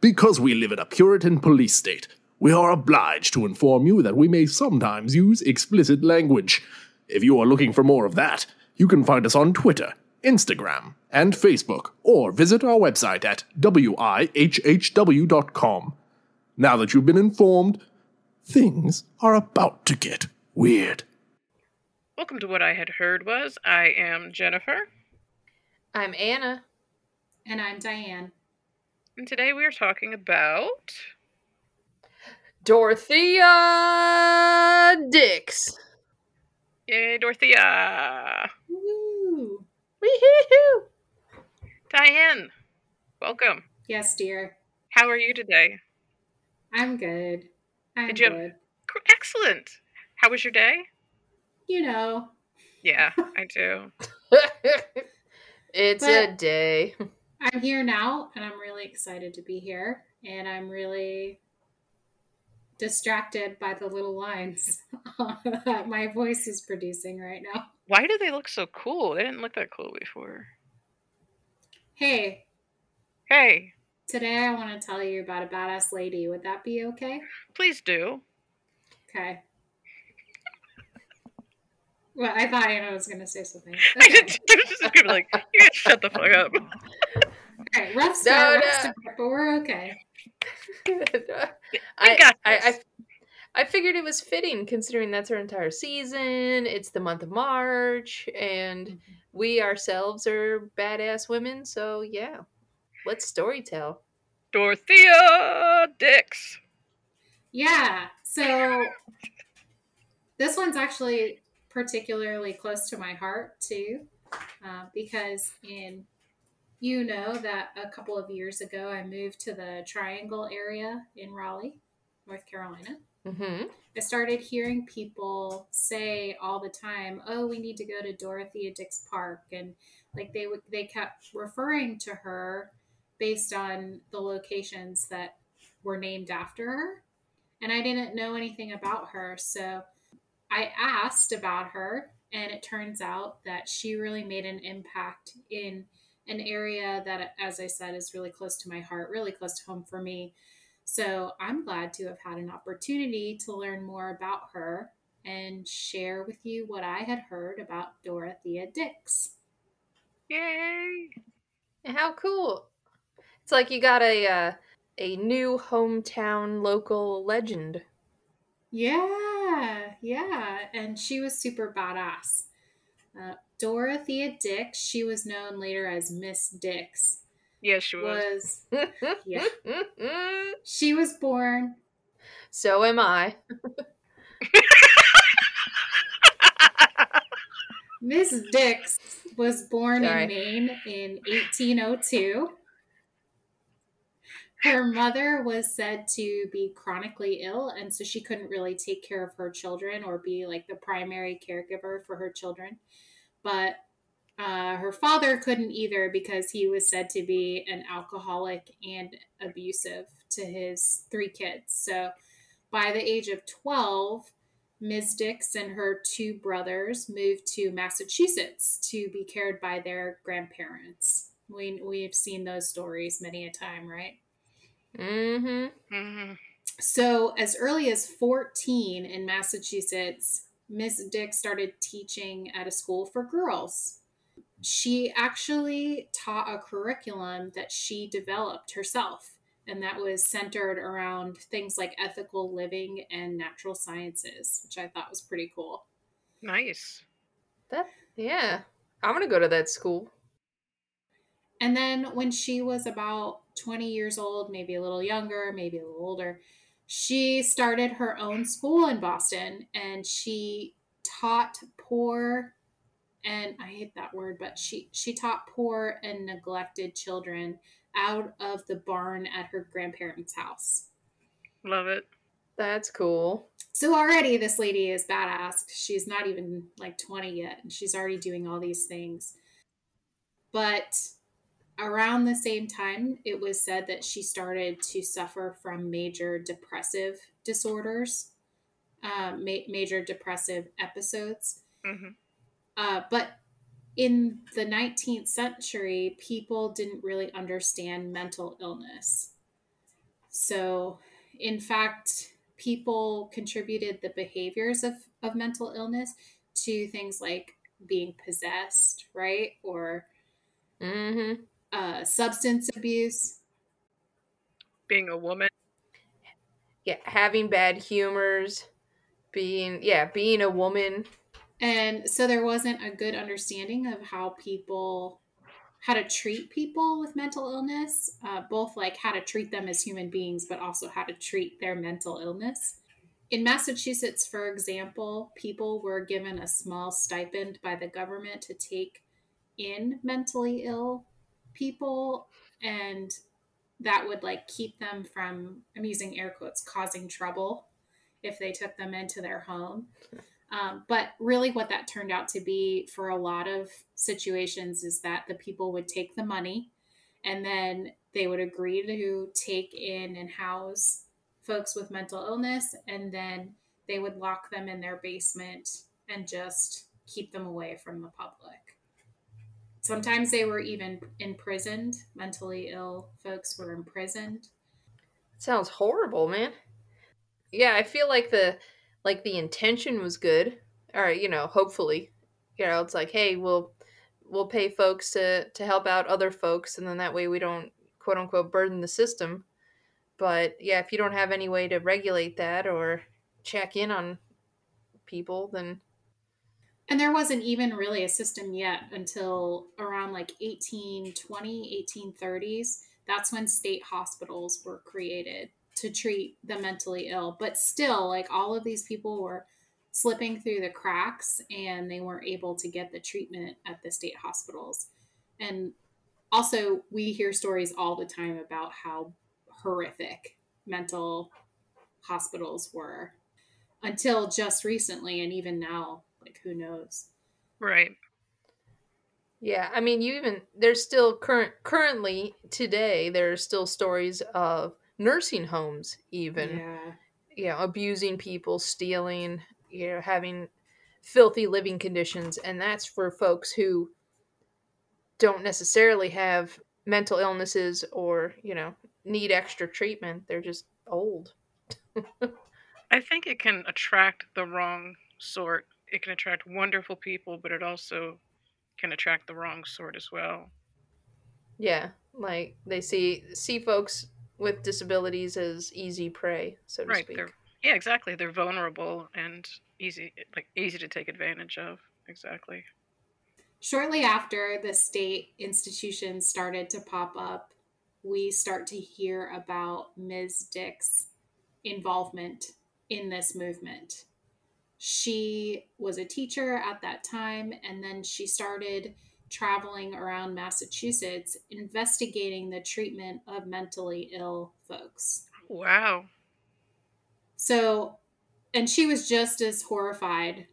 Because we live in a Puritan police state, we are obliged to inform you that we may sometimes use explicit language. If you are looking for more of that, you can find us on Twitter, Instagram, and Facebook, or visit our website at wihhw.com. Now that you've been informed, things are about to get weird. Welcome to What I Had Heard Was. I am Jennifer, I'm Anna. And I'm Diane. and today we are talking about. Dorothea Dix. Yay, Dorothea! Woo! Wee-hoo-hoo. Diane, welcome. Yes, dear. How are you today? I'm good. I'm Did you good. Gr- Excellent. How was your day? You know, Yeah, I do. it's a day. I'm here now and I'm really excited to be here. And I'm really distracted by the little lines that my voice is producing right now. Why do they look so cool? They didn't look that cool before. Hey, Hey, today I want to tell you about a badass lady. Would that be okay? please do. Okay. Well, I thought Anna was going to say something. I Okay. just, I was just gonna be like, you guys shut the fuck up. Okay, rough start, No, rough no. start, but we're okay. I, got I, I. I figured it was fitting considering that's our entire season. It's the month of March, and mm-hmm. we ourselves are badass women. So yeah, let's story tell. Dorothea Dix. Yeah. So this one's actually particularly close to my heart too, uh, because in you know that a couple of years ago I moved to the Triangle area in Raleigh, North Carolina. Mm-hmm. I started hearing people say all the time, "Oh, we need to go to Dorothea Dix Park," and like they would, they kept referring to her based on the locations that were named after her, and I didn't know anything about her, so I asked about her, and it turns out that she really made an impact in an area that, as I said, is really close to my heart, really close to home for me. So I'm glad to have had an opportunity to learn more about her and share with you what I had heard about Dorothea Dix. Yay. How cool! It's like you got a uh, a new hometown local legend. Yeah, yeah. And she was super badass. Uh, Dorothea Dix, she was known later as Miss Dix, Yes, she was. was Yeah. she was born so am I. Miss Dix was born Sorry. in Maine in 1802. Her mother was said to be chronically ill, and so she couldn't really take care of her children or be like the primary caregiver for her children. But uh, her father couldn't either because he was said to be an alcoholic and abusive to his three kids. So by the age of 12, Ms. Dix and her two brothers moved to Massachusetts to be cared by their grandparents. We, we've seen those stories many a time, right? Mm-hmm. hmm So, as early as 14 in Massachusetts, Miss Dix started teaching at a school for girls. She actually taught a curriculum that she developed herself, and that was centered around things like ethical living and natural sciences, which I thought was pretty cool. Nice. That yeah. I'm gonna go to that school. And then when she was about 20 years old, maybe a little younger, maybe a little older, she started her own school in Boston and she taught poor and I hate that word, but she she taught poor and neglected children out of the barn at her grandparents' house. Love it. That's cool. So already this lady is badass. She's not even like 20 yet and she's already doing all these things. But around the same time, it was said that she started to suffer from major depressive disorders, uh, ma- major depressive episodes. hmm Uh, but in the 19th century, people didn't really understand mental illness. So, in fact, people contributed the behaviors of, of mental illness to things like being possessed, right? Or Mm-hmm. Uh, substance abuse. Being a woman. Yeah, having bad humors, being yeah, being a woman. And so there wasn't a good understanding of how people, how to treat people with mental illness, uh, both like how to treat them as human beings, but also how to treat their mental illness. In Massachusetts, for example, people were given a small stipend by the government to take in mentally ill people, and that would like keep them from, I'm using air quotes, causing trouble if they took them into their home. Um, but really, what that turned out to be for a lot of situations is that the people would take the money and then they would agree to take in and house folks with mental illness, and then they would lock them in their basement and just keep them away from the public. Sometimes they were even imprisoned. Mentally ill folks were imprisoned. Sounds horrible, man. Yeah, I feel like the like the intention was good. Or, you know, hopefully. You know, it's like, hey, we'll we'll pay folks to to help out other folks and then that way we don't quote unquote burden the system. But yeah, if you don't have any way to regulate that or check in on people, then And there wasn't even really a system yet until around like 1820, 1830s. That's when state hospitals were created to treat the mentally ill. But still, like all of these people were slipping through the cracks and they weren't able to get the treatment at the state hospitals. And also, we hear stories all the time about how horrific mental hospitals were until just recently and even now like who knows Right. Yeah, I mean, you even there's still current currently today there are still stories of nursing homes even yeah you know abusing people, stealing, you know, having filthy living conditions and that's for folks who don't necessarily have mental illnesses or, you know, need extra treatment. They're just old. I think it can attract the wrong sort. It can attract wonderful people, but it also can attract the wrong sort as well. Yeah, like they see see folks with disabilities as easy prey, so to right. speak. They're yeah, exactly. They're vulnerable and easy like easy to take advantage of. Exactly. shortly after the state institutions started to pop up we start to hear about ms Dix's involvement in this movement she was a teacher at that time and then she started traveling around massachusetts investigating the treatment of mentally ill folks Wow. So, and she was just as horrified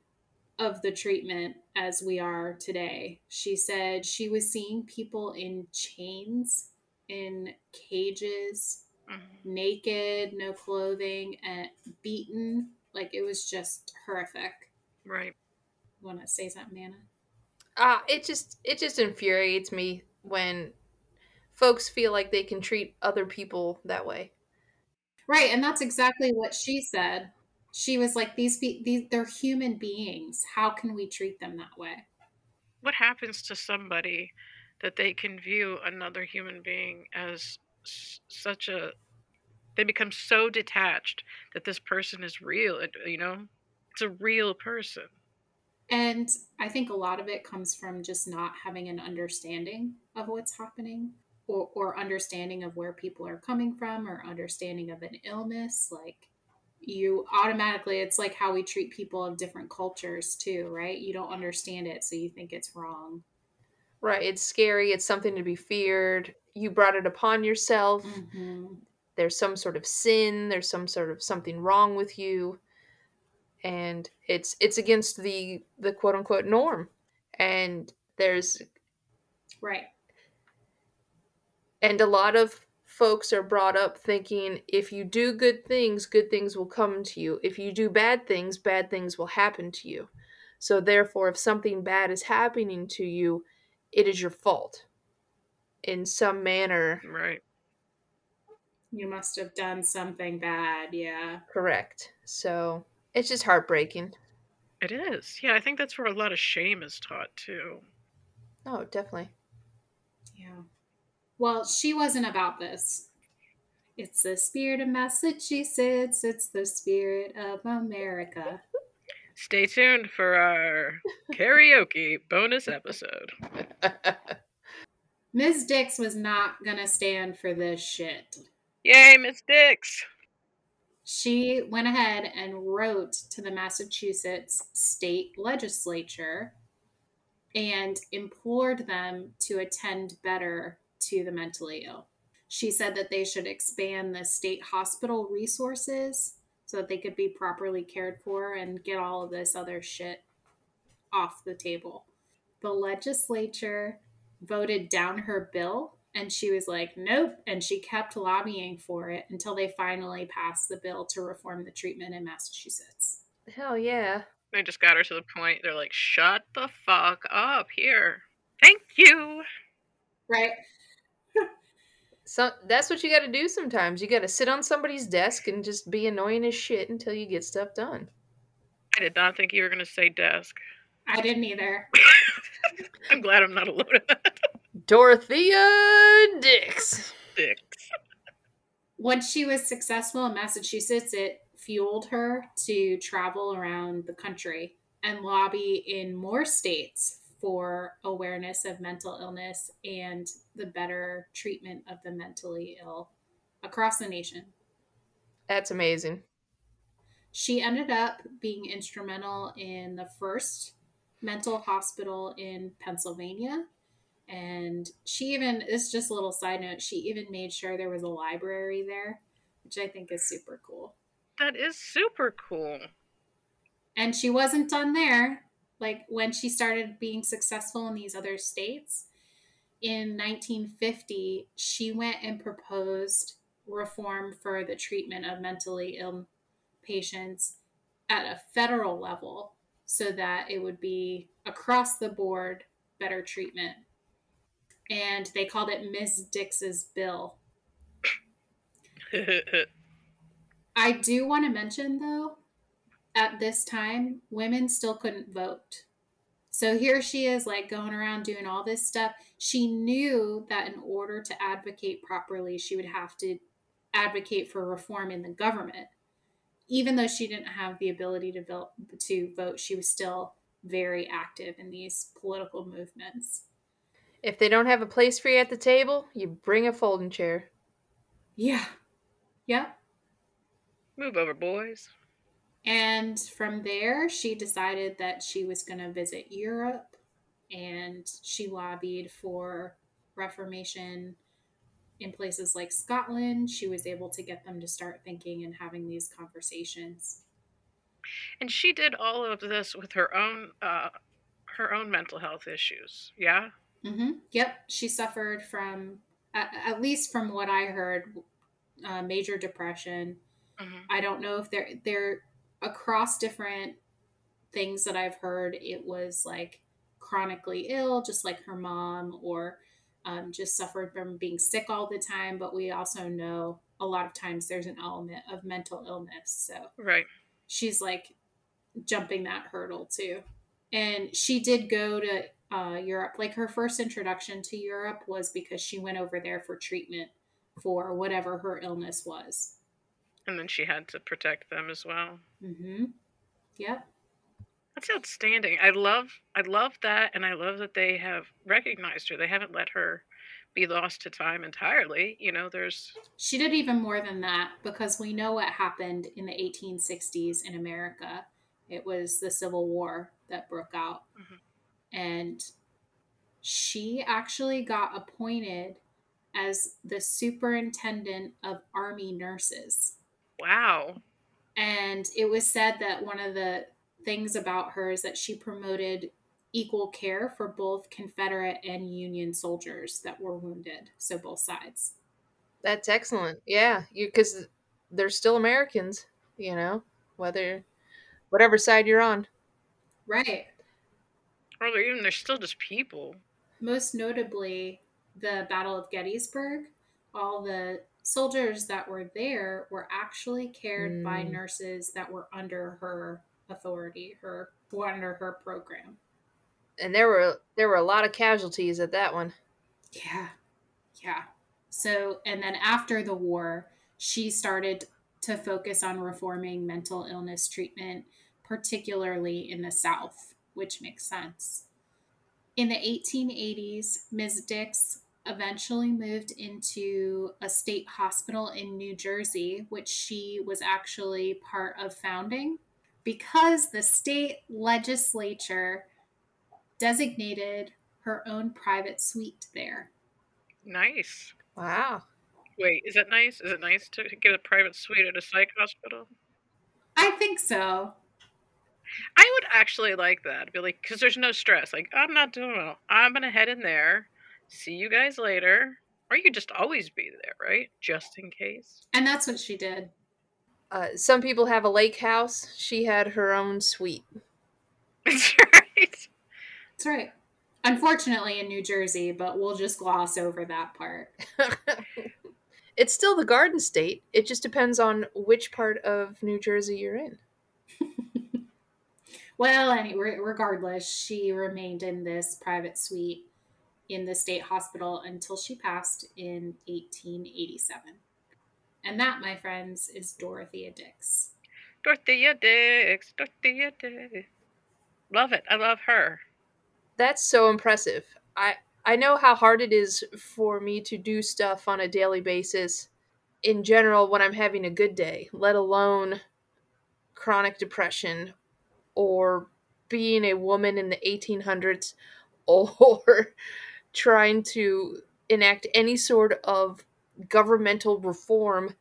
of the treatment as we are today. She said she was seeing people in chains, in cages, Mhm. naked, no clothing, and beaten. Like it was just horrific. Right. Want to say something, Nana? Uh, it just it just infuriates me when folks feel like they can treat other people that way. Right, and that's exactly what she said. She was like, "These, be- these, they're human beings. How can we treat them that way?" What happens to somebody that they can view another human being as s- such a they become so detached that this person is real, you know? It's a real person. And I think a lot of it comes from just not having an understanding of what's happening or, or understanding of where people are coming from or understanding of an illness. Like you automatically, it's like how we treat people of different cultures too, right? You don't understand it, so you think it's wrong. Right, it's scary, it's something to be feared. You brought it upon yourself. Mm-hmm. There's some sort of sin, there's some sort of something wrong with you. And it's it's against the the quote unquote norm. And there's Right. and a lot of folks are brought up thinking if you do good things, good things will come to you. If you do bad things, bad things will happen to you. So, therefore, if something bad is happening to you, it is your fault in some manner. Right. You must have done something bad, yeah. Correct. So, it's just heartbreaking. It is. Yeah, I think that's where a lot of shame is taught too. Oh, definitely. Yeah. Well, she wasn't about this. It's the spirit of Massachusetts. It's the spirit of America. Stay tuned for our karaoke bonus episode. Ms. Dix was not going to stand for this shit. Yay, Miss Dix! She went ahead and wrote to the Massachusetts state legislature and implored them to attend better to the mentally ill. She said that they should expand the state hospital resources so that they could be properly cared for and get all of this other shit off the table. The legislature voted down her bill and she was like, nope. And she kept lobbying for it until they finally passed the bill to reform the treatment in Massachusetts. Hell yeah. They just got her to the point. They're like, shut the fuck up here. Thank you. Right. So that's what you got to do sometimes. You got to sit on somebody's desk and just be annoying as shit until you get stuff done. I did not think you were going to say desk. I didn't either. I'm glad I'm not alone in that. Dorothea Dix. Dix. Once she was successful in Massachusetts, it fueled her to travel around the country and lobby in more states for awareness of mental illness and the better treatment of the mentally ill across the nation. That's amazing. She ended up being instrumental in the first mental hospital in Pennsylvania. And she even, it's just a little side note, she even made sure there was a library there, which I think is super cool. That is super cool. And she wasn't done there. Like when she started being successful in these other states, in 1950, she went and proposed reform for the treatment of mentally ill patients at a federal level so that it would be across the board better treatment. And they called it Miss Dix's bill. I do want to mention though, at this time, women still couldn't vote. So here she is, like going around doing all this stuff. She knew that in order to advocate properly, she would have to advocate for reform in the government. Even though she didn't have the ability to vote, to vote, she was still very active in these political movements. If they don't have a place for you at the table, you bring a folding chair. Yeah. Yep. Move over, boys. And from there, she decided that she was going to visit Europe and she lobbied for reformation in places like Scotland. She was able to get them to start thinking and having these conversations. And she did all of this with her own uh, her own mental health issues. Yeah. Mm-hmm. Yep, she suffered from, at, at least from what I heard, uh, major depression. Mm-hmm. I don't know if they're they're across different things that I've heard. It was like chronically ill, just like her mom, or um, just suffered from being sick all the time. But we also know a lot of times there's an element of mental illness. So Right. she's like jumping that hurdle too. And she did go to uh, Europe. Like her first introduction to Europe was because she went over there for treatment for whatever her illness was. And then she had to protect them as well. Mm-hmm. Yep. That's outstanding. I love I love that and I love that they have recognized her. They haven't let her be lost to time entirely. You know, there's She did even more than that because we know what happened in the 1860s in America. It was the Civil War that broke out. Mhm. And she actually got appointed as the superintendent of army nurses. wow. And it was said that one of the things about her is that she promoted equal care for both Confederate and Union soldiers that were wounded. So both sides. That's excellent. Yeah, you because they're still Americans, you know, whether whatever side you're on. Right. Or they're even they're still just people. Most notably, the Battle of Gettysburg. All the soldiers that were there were actually cared by Mm. nurses that were under her authority, her under her program. And there were there were a lot of casualties at that one. Yeah. Yeah. So, and then after the war, she started to focus on reforming mental illness treatment, particularly in the South, which makes sense. In the 1880s, Ms. Dix eventually moved into a state hospital in New Jersey, which she was actually part of founding because the state legislature designated her own private suite there. Nice. Wow. Wait, is it nice? Is it nice to get a private suite at a psych hospital? I think so. I would actually like that. Be like, because there's no stress. Like, I'm not doing well. I'm gonna head in there. See you guys later. Or you could just always be there, right? Just in case. And that's what she did. Uh, some people have a lake house. She had her own suite. That's right. That's right. Unfortunately, in New Jersey, but we'll just gloss over that part. it's still the Garden State. It just depends on which part of New Jersey you're in. Well, anyway, regardless, she remained in this private suite in the state hospital until she passed in 1887. And that, my friends, is Dorothea Dix. Dorothea Dix. Dorothea Dix. Love it. I love her. That's so impressive. I I know how hard it is for me to do stuff on a daily basis in general when I'm having a good day, let alone chronic depression or being a woman in the 1800s or trying to enact any sort of governmental reform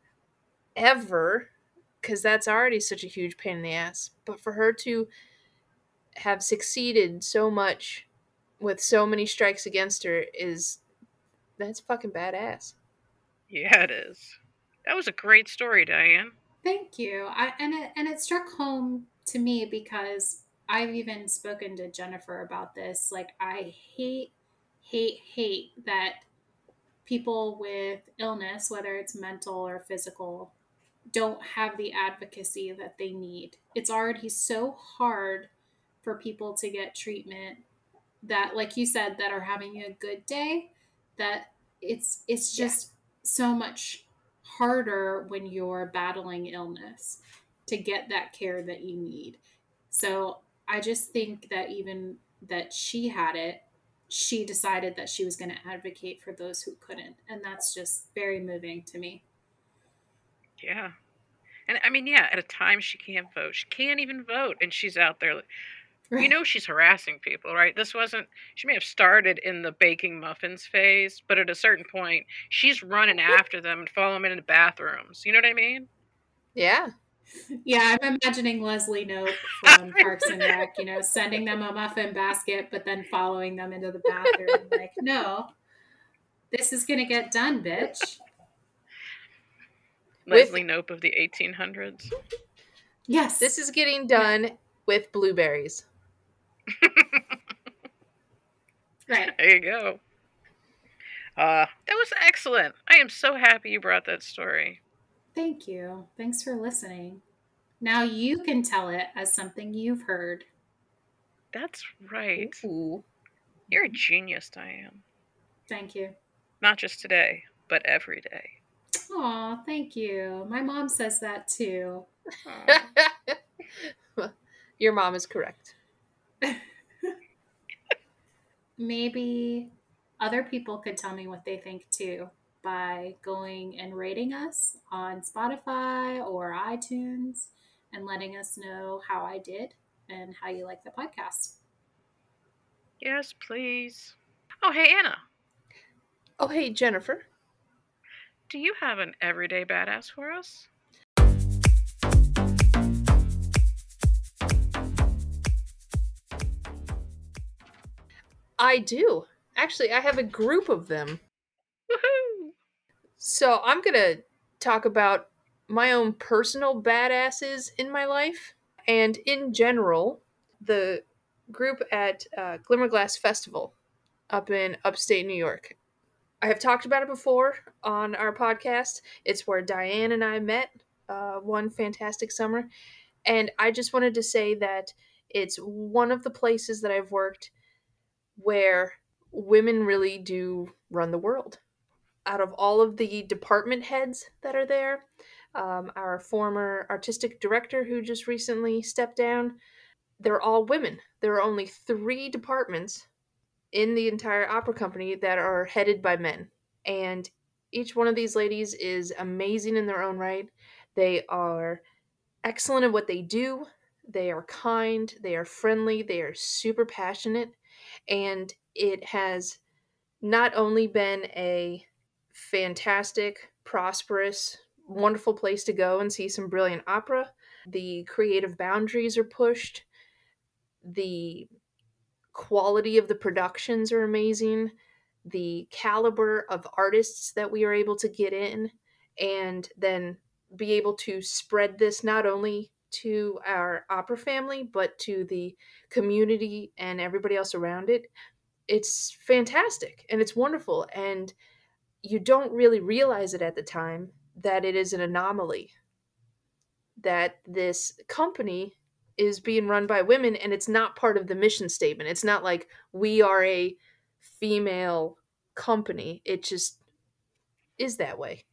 ever because that's already such a huge pain in the ass. But for her to have succeeded so much with so many strikes against her is that's fucking badass. Yeah, it is. That was a great story, Diane. Thank you. I, and it and it struck home to me because I've even spoken to Jennifer about this. Like I hate, hate, hate that people with illness, whether it's mental or physical, don't have the advocacy that they need. It's already so hard for people to get treatment that like you said that are having a good day that it's it's just so much harder when you're battling illness to get that care that you need. So I just think that even that she had it, she decided that she was going to advocate for those who couldn't. And that's just very moving to me. Yeah. And I mean, yeah, at a time she can't vote. She can't even vote. And she's out there. like- You know, she's harassing people, right? This wasn't, she may have started in the baking muffins phase, but at a certain point, she's running after them and following them into bathrooms. You know what I mean? Yeah. Yeah, I'm imagining Leslie Knope from Parks and Rec, you know, sending them a muffin basket, but then following them into the bathroom. Like, no, this is going to get done, bitch. With- Leslie Knope of the 1800s. Yes. This is getting done with blueberries. right. There you go. Uh, that was excellent. I am so happy you brought that story. Thank you. Thanks for listening. Now you can tell it as something you've heard. That's right. Ooh. You're a genius, Diane. Thank you. Not just today, but every day. Aw, thank you. My mom says that too. Your mom is correct. Maybe other people could tell me what they think too by going and rating us on Spotify or iTunes and letting us know how I did and how you like the podcast. yes, please. Oh, hey, Anna. Oh, hey, Jennifer. Do you have an everyday badass for us? I do. Actually, I have a group of them. So I'm gonna talk about my own personal badasses in my life, and in general, the group at uh, Glimmerglass Festival up in upstate New York. I have talked about it before on our podcast. It's where Diane and I met uh, one fantastic summer, and I just wanted to say that it's one of the places that I've worked where women really do run the world out of all of the department heads that are there, um, our former artistic director who just recently stepped down, they're all women. There are only three departments in the entire opera company that are headed by men. And each one of these ladies is amazing in their own right. They are excellent at what they do. They are kind, they are friendly, they are super passionate. And it has not only been a fantastic, prosperous, wonderful place to go and see some brilliant opera. The creative boundaries are pushed. The quality of the productions are amazing. The caliber of artists that we are able to get in and then be able to spread this not only to our opera family but to the community and everybody else around it. It's fantastic and it's wonderful and you don't really realize it at the time that it is an anomaly that this company is being run by women and it's not part of the mission statement. It's not like we are a female company. It just is that way.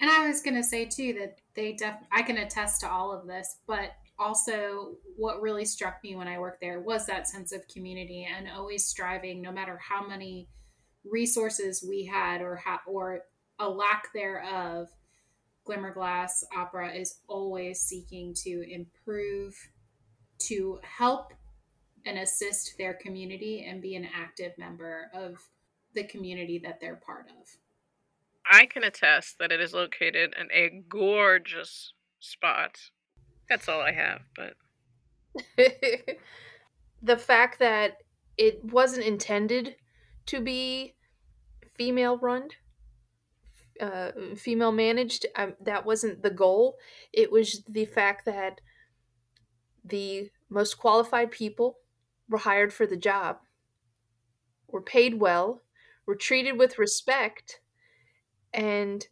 And i was going to say too that they def i can attest to all of this but also what really struck me when i worked there was that sense of community and always striving no matter how many resources we had or ha- or a lack thereof glimmerglass opera is always seeking to improve to help and assist their community and be an active member of the community that they're part of I can attest that it is located in a gorgeous spot. That's all I have, but the fact that it wasn't intended to be female run uh, female managed um, that wasn't the goal. It was the fact that the most qualified people were hired for the job were paid well were treated with respect and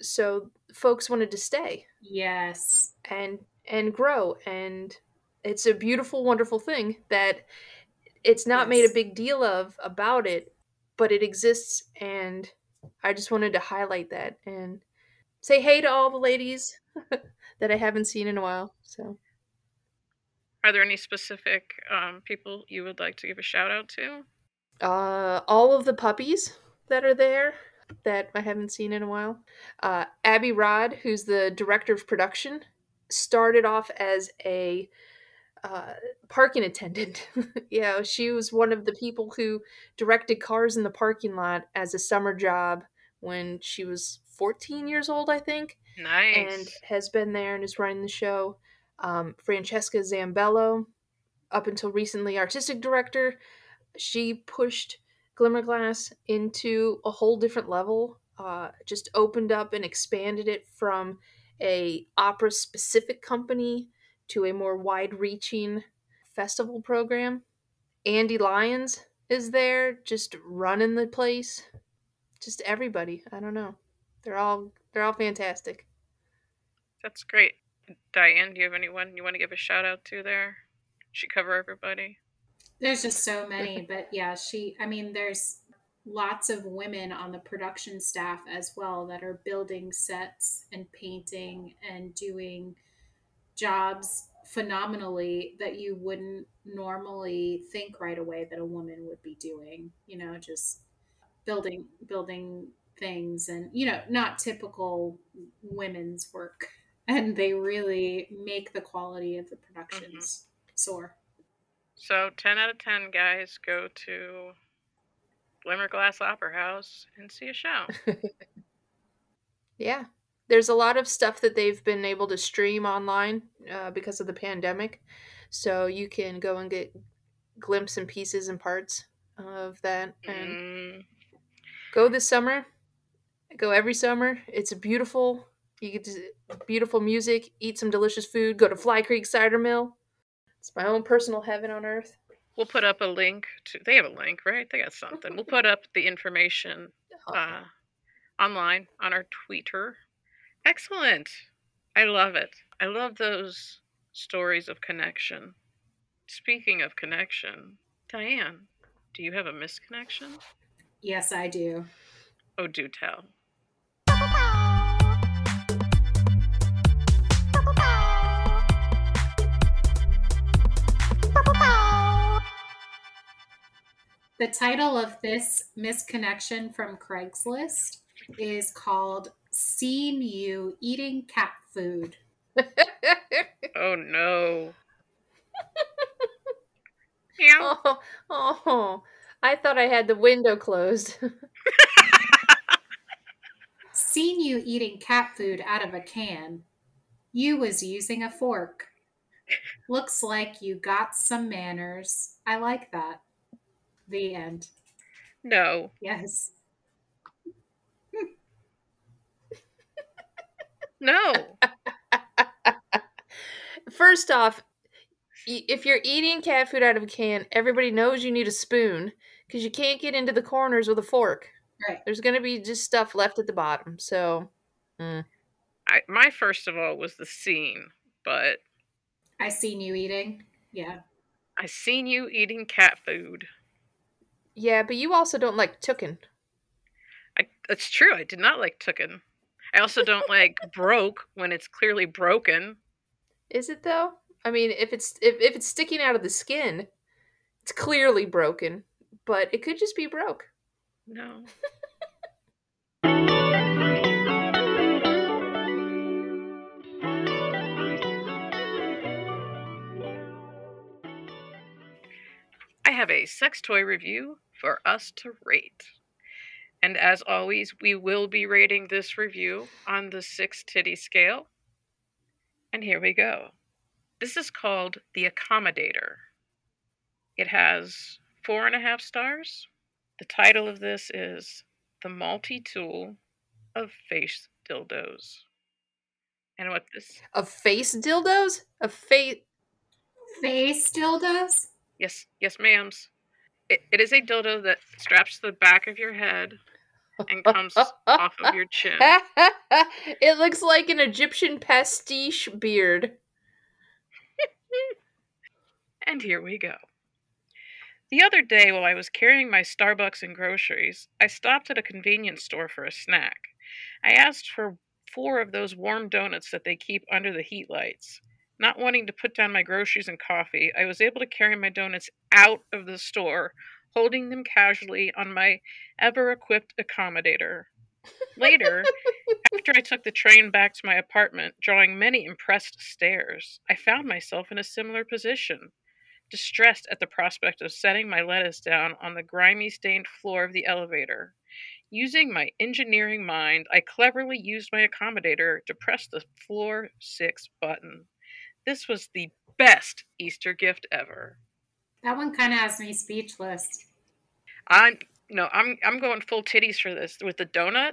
so folks wanted to stay. Yes. And and grow. And it's a beautiful wonderful thing that it's not made a big deal of about it but it exists and i just wanted to highlight that and say hey to all the ladies that i haven't seen in a while so. Are there any specific um, people you would like to give a shout out to? uh all of the puppies that are there that i haven't seen in a while. Uh abby rod who's the director of production started off as a uh, parking attendant. yeah, she was one of the people who directed cars in the parking lot as a summer job when she was 14 years old, I think, Nice. and has been there and is running the show. Um, Francesca Zambello, up until recently artistic director, she pushed Glimmerglass into a whole different level. Uh, just opened up and expanded it from a opera specific company to a more wide reaching festival program. Andy Lyons is there just running the place. Just everybody. I don't know. They're all they're all fantastic. That's great. Diane, do you have anyone you want to give a shout out to there? She cover everybody. There's just so many, but yeah, she, I mean, there's lots of women on the production staff as well that are building sets and painting and doing jobs phenomenally that you wouldn't normally think right away that a woman would be doing, you know, just building, building things and, you know, not typical women's work. And they really make the quality of the productions mm-hmm. soar. So, 10 out of 10 guys go to Glimmerglass Opera House and see a show. Yeah. There's a lot of stuff that they've been able to stream online uh, because of the pandemic. So you can go and get glimpse and pieces and parts of that and Mm, go this summer. go every summer. It's a beautiful. You get to beautiful music, eat some delicious food, go to Fly Creek Cider Mill. It's my own personal heaven on earth. We'll put up a link to. They have a link, right? They got something. We'll put up the information uh, online on our Twitter. Excellent. I love it. I love those stories of connection. Speaking of connection, Diane, do you have a misconnection? Yes, I do. Oh, do tell. The title of this misconnection from Craigslist is called Seen You Eating Cat Food. Oh no. Oh, oh, I thought I had the window closed. Seen you eating cat food out of a can. You was using a fork. Looks like you got some manners. I like that. The end. No. Yes. No. First off, if you're eating cat food out of a can, everybody knows you need a spoon because you can't get into the corners with a fork. Right. There's going to be just stuff left at the bottom. So, mm. I, my first of all was the scene, but I seen you eating. Yeah. I seen you eating cat food. yeah, but you also don't like tooken. I, that's true. I did not like tooken. I also don't like broke when it's clearly broken. Is it though? I mean, if it's if, if it's sticking out of the skin, it's clearly broken, but it could just be broke. No. I have a sex toy review for us to rate. And as always, we will be rating this review on the six titty scale. And here we go. This is called The Accommodator. It has four and a half stars. The title of this is The Multi Tool of Face Dildos. And what this, Of face dildos? Of face. Face dildos? yes, yes, ma'ams. It, it is a dildo that straps to the back of your head and comes off of your chin. it looks like an Egyptian postiche beard. And here we go. The other day, while I was carrying my Starbucks and groceries, I stopped at a convenience store for a snack. I asked for four of those warm donuts that they keep under the heat lights. Not wanting to put down my groceries and coffee, I was able to carry my donuts out of the store, holding them casually on my ever equipped accommodator. Later, after I took the train back to my apartment, drawing many impressed stares, I found myself in a similar position distressed at the prospect of setting my lettuce down on the grimy stained floor of the elevator. Using my engineering mind, I cleverly used my accommodator to press the floor 6 button. This was the best Easter gift ever. That one kind of has me speechless. I'm no, I'm I'm going full titties for this with the donut.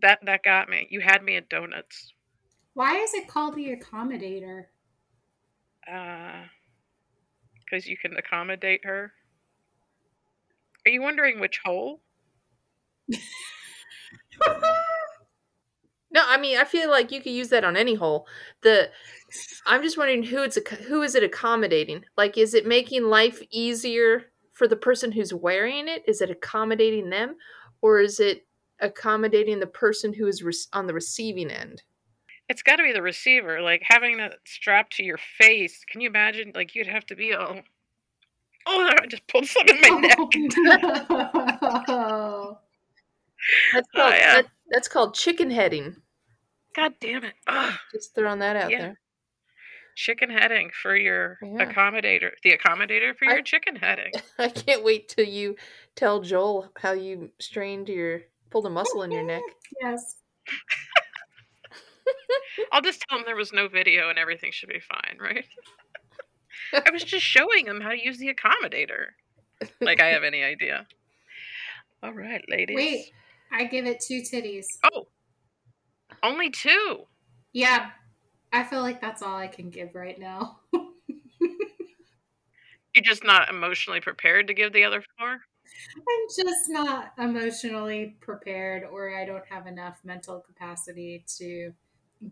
That that got me. You had me at donuts. Why is it called the accommodator? Uh because you can accommodate her. Are you wondering which hole? No, I mean, I feel like you could use that on any hole. The I'm just wondering who it's ac- who is it accommodating? Like, is it making life easier for the person who's wearing it? Is it accommodating them, or is it accommodating the person who is re- on the receiving end? It's got to be the receiver. Like having that strapped to your face. Can you imagine? Like you'd have to be all. Oh, I just pulled something in my neck. Oh, no. That's Oh, yeah. Uh, that, that's called chicken heading. God damn it! Ugh. Just throwing that out Yeah. there. Chicken heading for your Yeah. accommodator. The accommodator for I- your chicken heading. I can't wait till you tell Joel how you strained your pulled a muscle in your neck. Yes. I'll just tell him there was no video and everything should be fine, right? I was just showing him how to use the accommodator. Like I have any idea. All right, ladies. Wait. I give it two titties. Oh, only two. Yeah, I feel like that's all I can give right now. You're just not emotionally prepared to give the other four. I'm just not emotionally prepared, or I don't have enough mental capacity to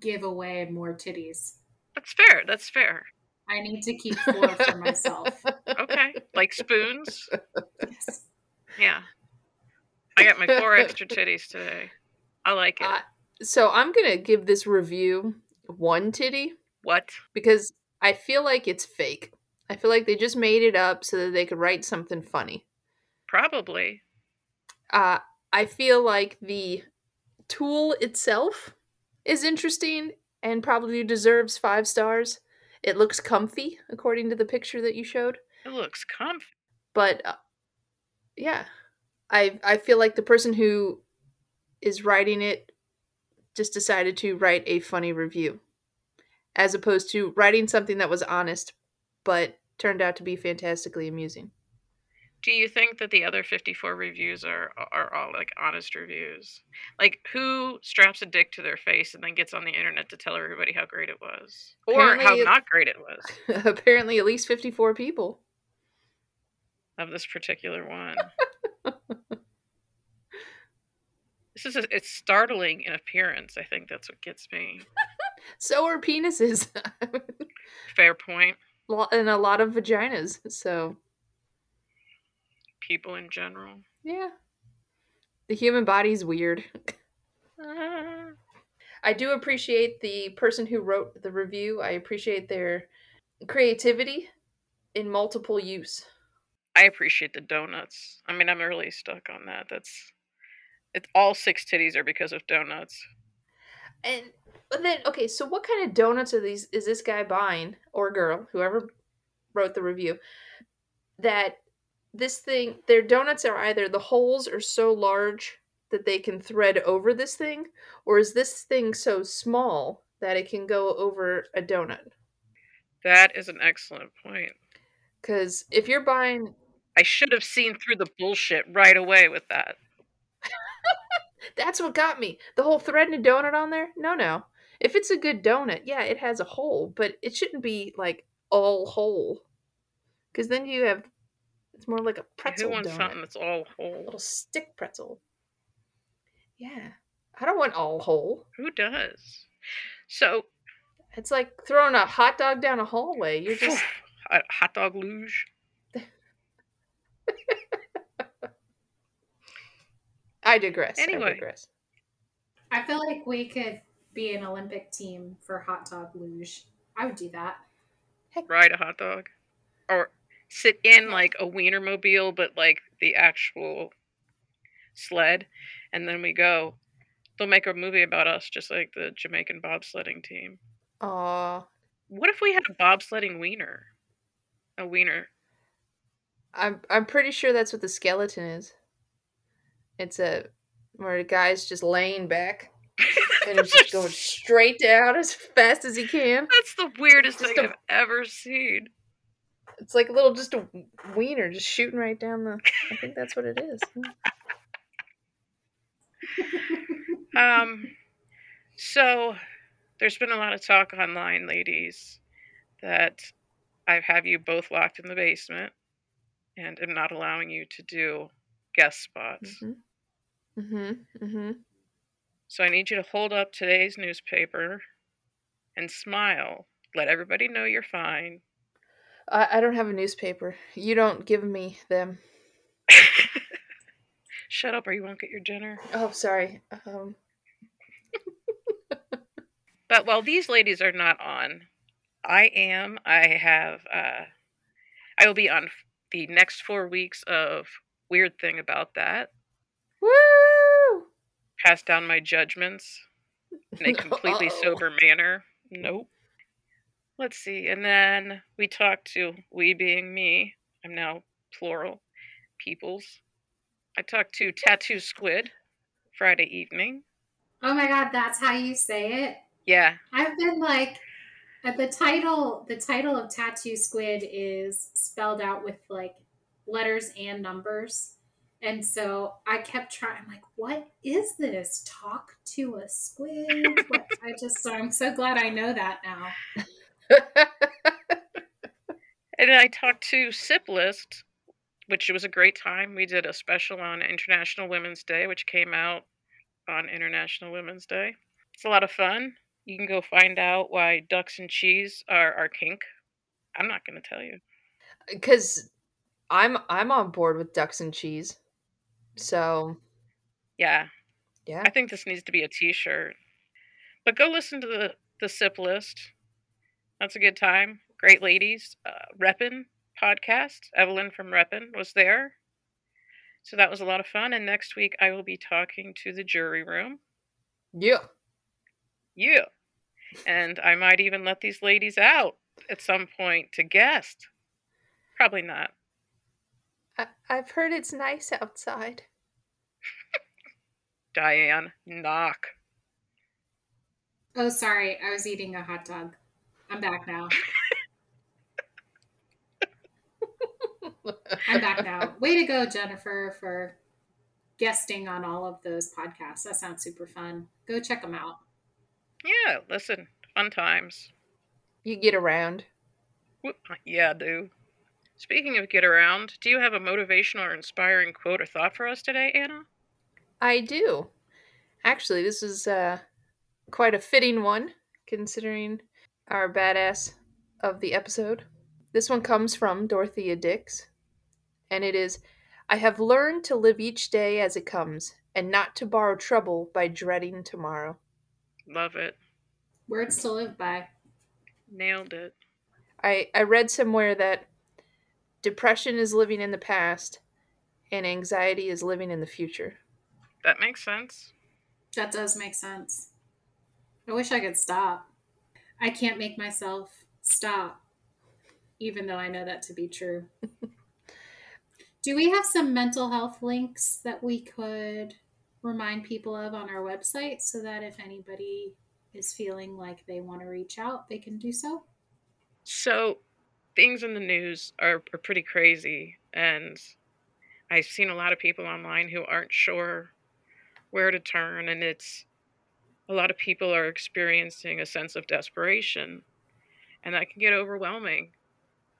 give away more titties. That's fair. That's fair. I need to keep four for myself. Okay, like spoons. Yes. Yeah, I got my four extra titties today. I like it. Uh, so I'm gonna give this review one titty what? because I feel like it's fake. I feel like they just made it up so that they could write something funny. Probably. Uh, I feel like the tool itself is interesting and probably deserves five stars. It looks comfy, according to the picture that you showed. It looks comfy. But uh, yeah, I I feel like the person who is writing it just decided to write a funny review, as opposed to writing something that was honest, but turned out to be fantastically amusing. Do you think that the other 54 reviews are are all like honest reviews? Like who straps a dick to their face and then gets on the internet to tell everybody how great it was or how not great it was Apparently, at least fifty-four people. of this particular one? this is a, it's startling in appearance. I think that's what gets me. So are penises, Fair point. And a lot of vaginas. So People in general. yeah, the human body's weird. I do appreciate the person who wrote the review. I appreciate their creativity in multiple use. I appreciate the donuts. I mean, I'm really stuck on that. That's it's all six titties are because of donuts. And but then, okay, so what kind of donuts are these? Is this guy buying or girl, whoever wrote the review, that this thing, their donuts are either the holes are so large that they can thread over this thing, or is this thing so small that it can go over a donut? That is an excellent point. Because if you're buying, I should have seen through the bullshit right away with that. That's what got me. The whole threading a donut on there? No, no. If it's a good donut, yeah, it has a hole, but it shouldn't be like all whole. Because then you have, it's more like a pretzel Who wants donut. something that's all A little stick pretzel. Yeah. I don't want all whole. Who does? So, It's like throwing a hot dog down a hallway. You're just a hot dog luge. I digress. I digress. I feel like we could be an Olympic team for hot dog luge. I would do that. Ride a hot dog, or sit in like a wienermobile, but like the actual sled, and then we go. They'll make a movie about us, just like the Jamaican bobsledding team. Aw. What if we had a bobsledding wiener? A wiener. I'm I'm pretty sure that's what the skeleton is. It's a where the guy's just laying back and it's just going straight down as fast as he can. That's the weirdest Just thing a- I've ever seen. It's like a little just a wiener just shooting right down the I think that's what it is. Um, so there's been a lot of talk online, ladies, that I have you both locked in the basement and am not allowing you to do guest spots. Mhm. Mhm. Mhm. So I need you to hold up today's newspaper and smile. Let everybody know you're fine. I, I don't have a newspaper. You don't give me them. Shut up or you won't get your dinner. Oh, sorry. Um, But while these ladies are not on, I am. I have. Uh, I will be on the next four weeks of weird thing about that. woo! Pass down my judgments in a completely Uh-oh. sober manner. Nope. Let's see, and then we talked to we being me. I'm now plural. Peoples. I talked to Tattoo Squid Friday evening. Oh my god, that's how you say it. Yeah, I've been like uh, the title the title of Tattoo Squid is spelled out with like letters and numbers. And so I kept trying. I'm like, what is this? Talk to a squid. What? I just, so I'm so glad I know that now. And I talked to Sip List, which was a great time. We did a special on International Women's Day, which came out on International Women's Day. It's a lot of fun. You can go find out why ducks and cheese are our kink. I'm not going to tell you. Uh, because I'm I'm on board with ducks and cheese. So Yeah, yeah. I think this needs to be a T-shirt. But go listen to the the Sip List. That's a good time. Great ladies. Uh, Reppin podcast. Evelyn from Reppin was there. So that was a lot of fun. And next week I will be talking to the jury room. Yeah. Yeah. And I might even let these ladies out at some point to guest. Probably not. I, I've heard it's nice outside. Diane, knock. Oh, sorry. I was eating a hot dog. I'm back now. I'm back now. Way to go, Jennifer, for guesting on all of those podcasts. That sounds super fun. Go check them out. Yeah, listen, fun times. You get around. Whoop, Yeah, I do. Speaking of get around, do you have a motivational or inspiring quote or thought for us today, Anna? I do. Actually, this is uh, quite a fitting one, considering our badass of the episode. This one comes from Dorothea Dix, and it is I have learned to live each day as it comes, and not to borrow trouble by dreading tomorrow. Love it. Words to live by. Nailed it. I, I read somewhere that depression is living in the past, and anxiety is living in the future. That makes sense. That does make sense. I wish I could stop. I can't make myself stop, even though I know that to be true. Do we have some mental health links that we could remind people of on our website so that if anybody is feeling like they want to reach out, they can do so? So, things in the news are, are pretty crazy, and I've seen a lot of people online who aren't sure where to turn, and it's a lot of people are experiencing a sense of desperation, and that can get overwhelming.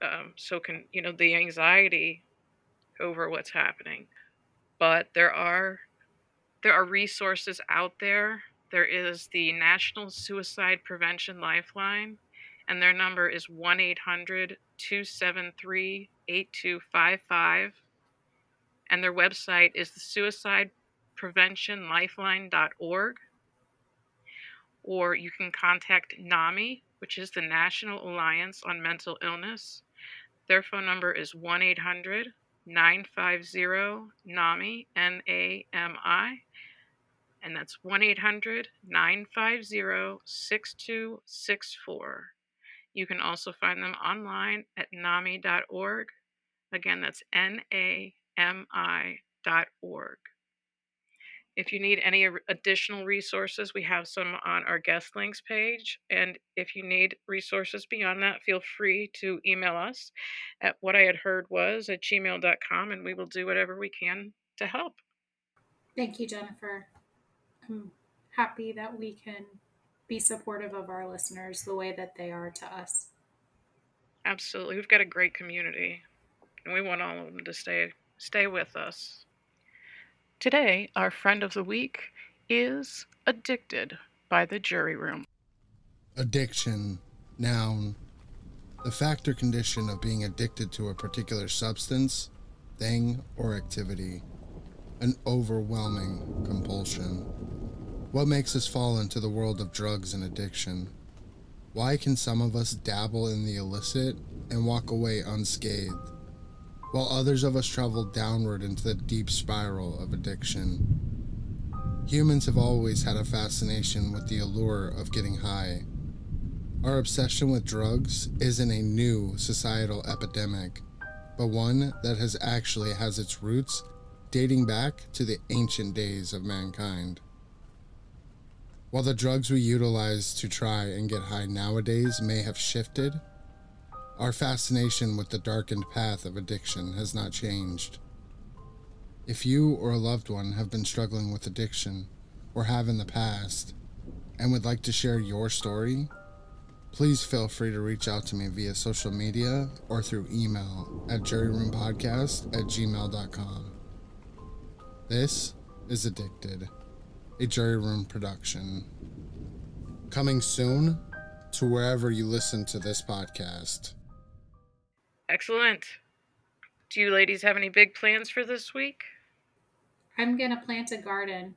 Um, so can you know the anxiety over what's happening, but there are there are resources out there. There is the National Suicide Prevention Lifeline, and their number is 1 800 273 8255. And their website is the suicidepreventionlifeline.org. Or you can contact NAMI, which is the National Alliance on Mental Illness. Their phone number is 1 800 950 NAMI, N A M I and that's 1 800 950 6264. You can also find them online at NAMI.org. Again, that's N A M I.org. If you need any additional resources, we have some on our guest links page. And if you need resources beyond that, feel free to email us at what I had heard was at gmail.com and we will do whatever we can to help. Thank you, Jennifer. I'm happy that we can be supportive of our listeners the way that they are to us. Absolutely. We've got a great community and we want all of them to stay stay with us. Today, our friend of the week is Addicted by the Jury Room. Addiction, noun, the fact or condition of being addicted to a particular substance, thing, or activity. An overwhelming compulsion. What makes us fall into the world of drugs and addiction? Why can some of us dabble in the illicit and walk away unscathed, while others of us travel downward into the deep spiral of addiction? Humans have always had a fascination with the allure of getting high. Our obsession with drugs isn't a new societal epidemic, but one that has actually has its roots dating back to the ancient days of mankind. While the drugs we utilize to try and get high nowadays may have shifted, our fascination with the darkened path of addiction has not changed. If you or a loved one have been struggling with addiction or have in the past and would like to share your story, please feel free to reach out to me via social media or through email at juryroompodcast at gmail.com. This is Addicted, a Jury Room production. Coming soon to wherever you listen to this podcast. Excellent. Do you ladies have any big plans for this week? I'm gonna plant a garden,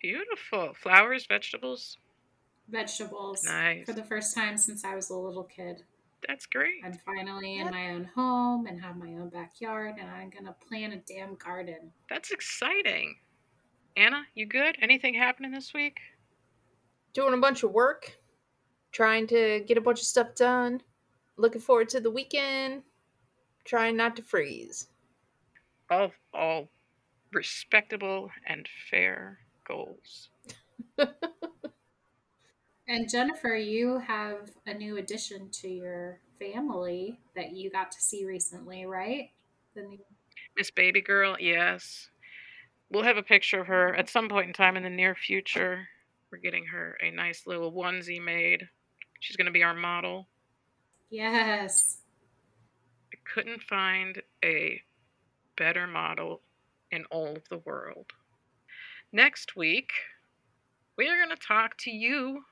Beautiful. Flowers, vegetables. vegetables, Nice. for the first time since I was a little kid. That's great. I'm finally in my own home and have my own backyard, and I'm gonna plant a damn garden. That's exciting. Anna, you good? Anything happening this week? Doing a bunch of work, trying to get a bunch of stuff done. Looking forward to the weekend. Trying not to freeze. All all respectable and fair goals. And Jennifer, you have a new addition to your family that you got to see recently, right? The new Miss Baby Girl, yes. We'll have a picture of her at some point in time in the near future. We're getting her a nice little onesie made. She's going to be our model. Yes. I couldn't find a better model in all of the world. Next week, we are going to talk to you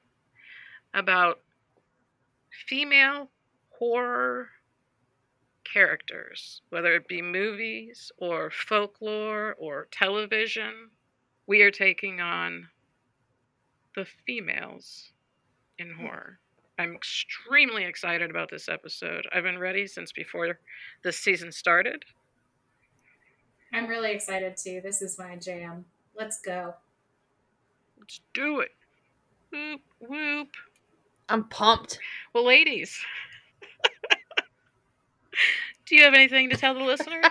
about female horror characters, whether it be movies or folklore or television. We are taking on the females in hmm. horror. I'm extremely excited about this episode. I've been ready since before this season started. I'm really excited too. This is my jam. Let's go. Let's do it. Whoop, whoop. I'm pumped. Well, ladies, do you have anything to tell the listeners?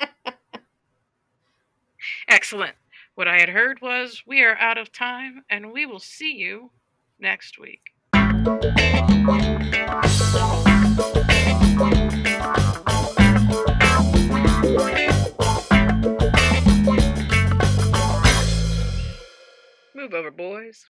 Excellent. What I had heard was we are out of time and we will see you next week. Move over, boys.